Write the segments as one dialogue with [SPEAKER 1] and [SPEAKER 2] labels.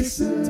[SPEAKER 1] kisses.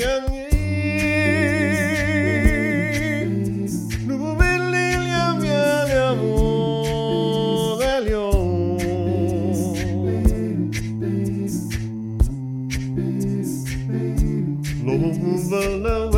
[SPEAKER 1] Baby.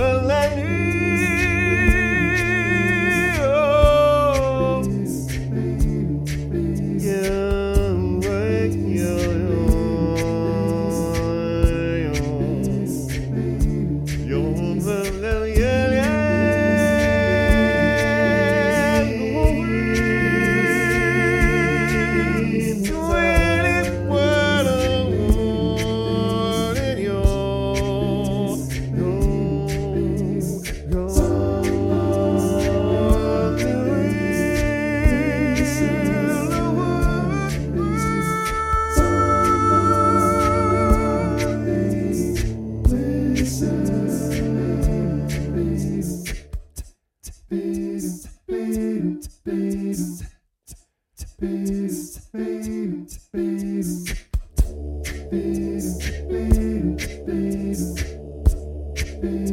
[SPEAKER 1] It's